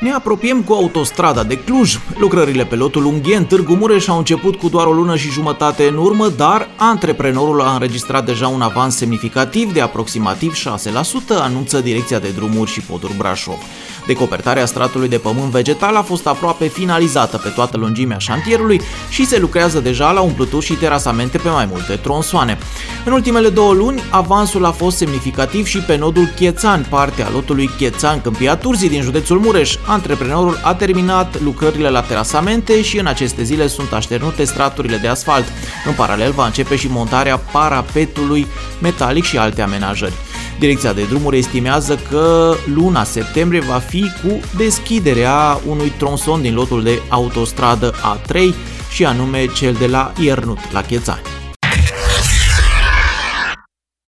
Ne apropiem cu autostrada de Cluj. Lucrările pe lotul Unghien Târgu Mureș au început cu doar o lună și jumătate în urmă, dar antreprenorul a înregistrat deja un avans semnificativ de aproximativ 6%, anunță Direcția de Drumuri și Poduri Brașov. Decopertarea stratului de pământ vegetal a fost aproape finalizată pe toată lungimea șantierului și se lucrează deja la umplături și terasamente pe mai multe tronsoane. În ultimele două luni, avansul a fost semnificativ și pe nodul Chețan, partea lotului Chețan Câmpia Turzii din județul Mureș. Antreprenorul a terminat lucrările la terasamente și în aceste zile sunt așternute straturile de asfalt. În paralel va începe și montarea parapetului metalic și alte amenajări. Direcția de drumuri estimează că luna septembrie va fi cu deschiderea unui tronson din lotul de autostradă A3 și anume cel de la Iernut la Chețani.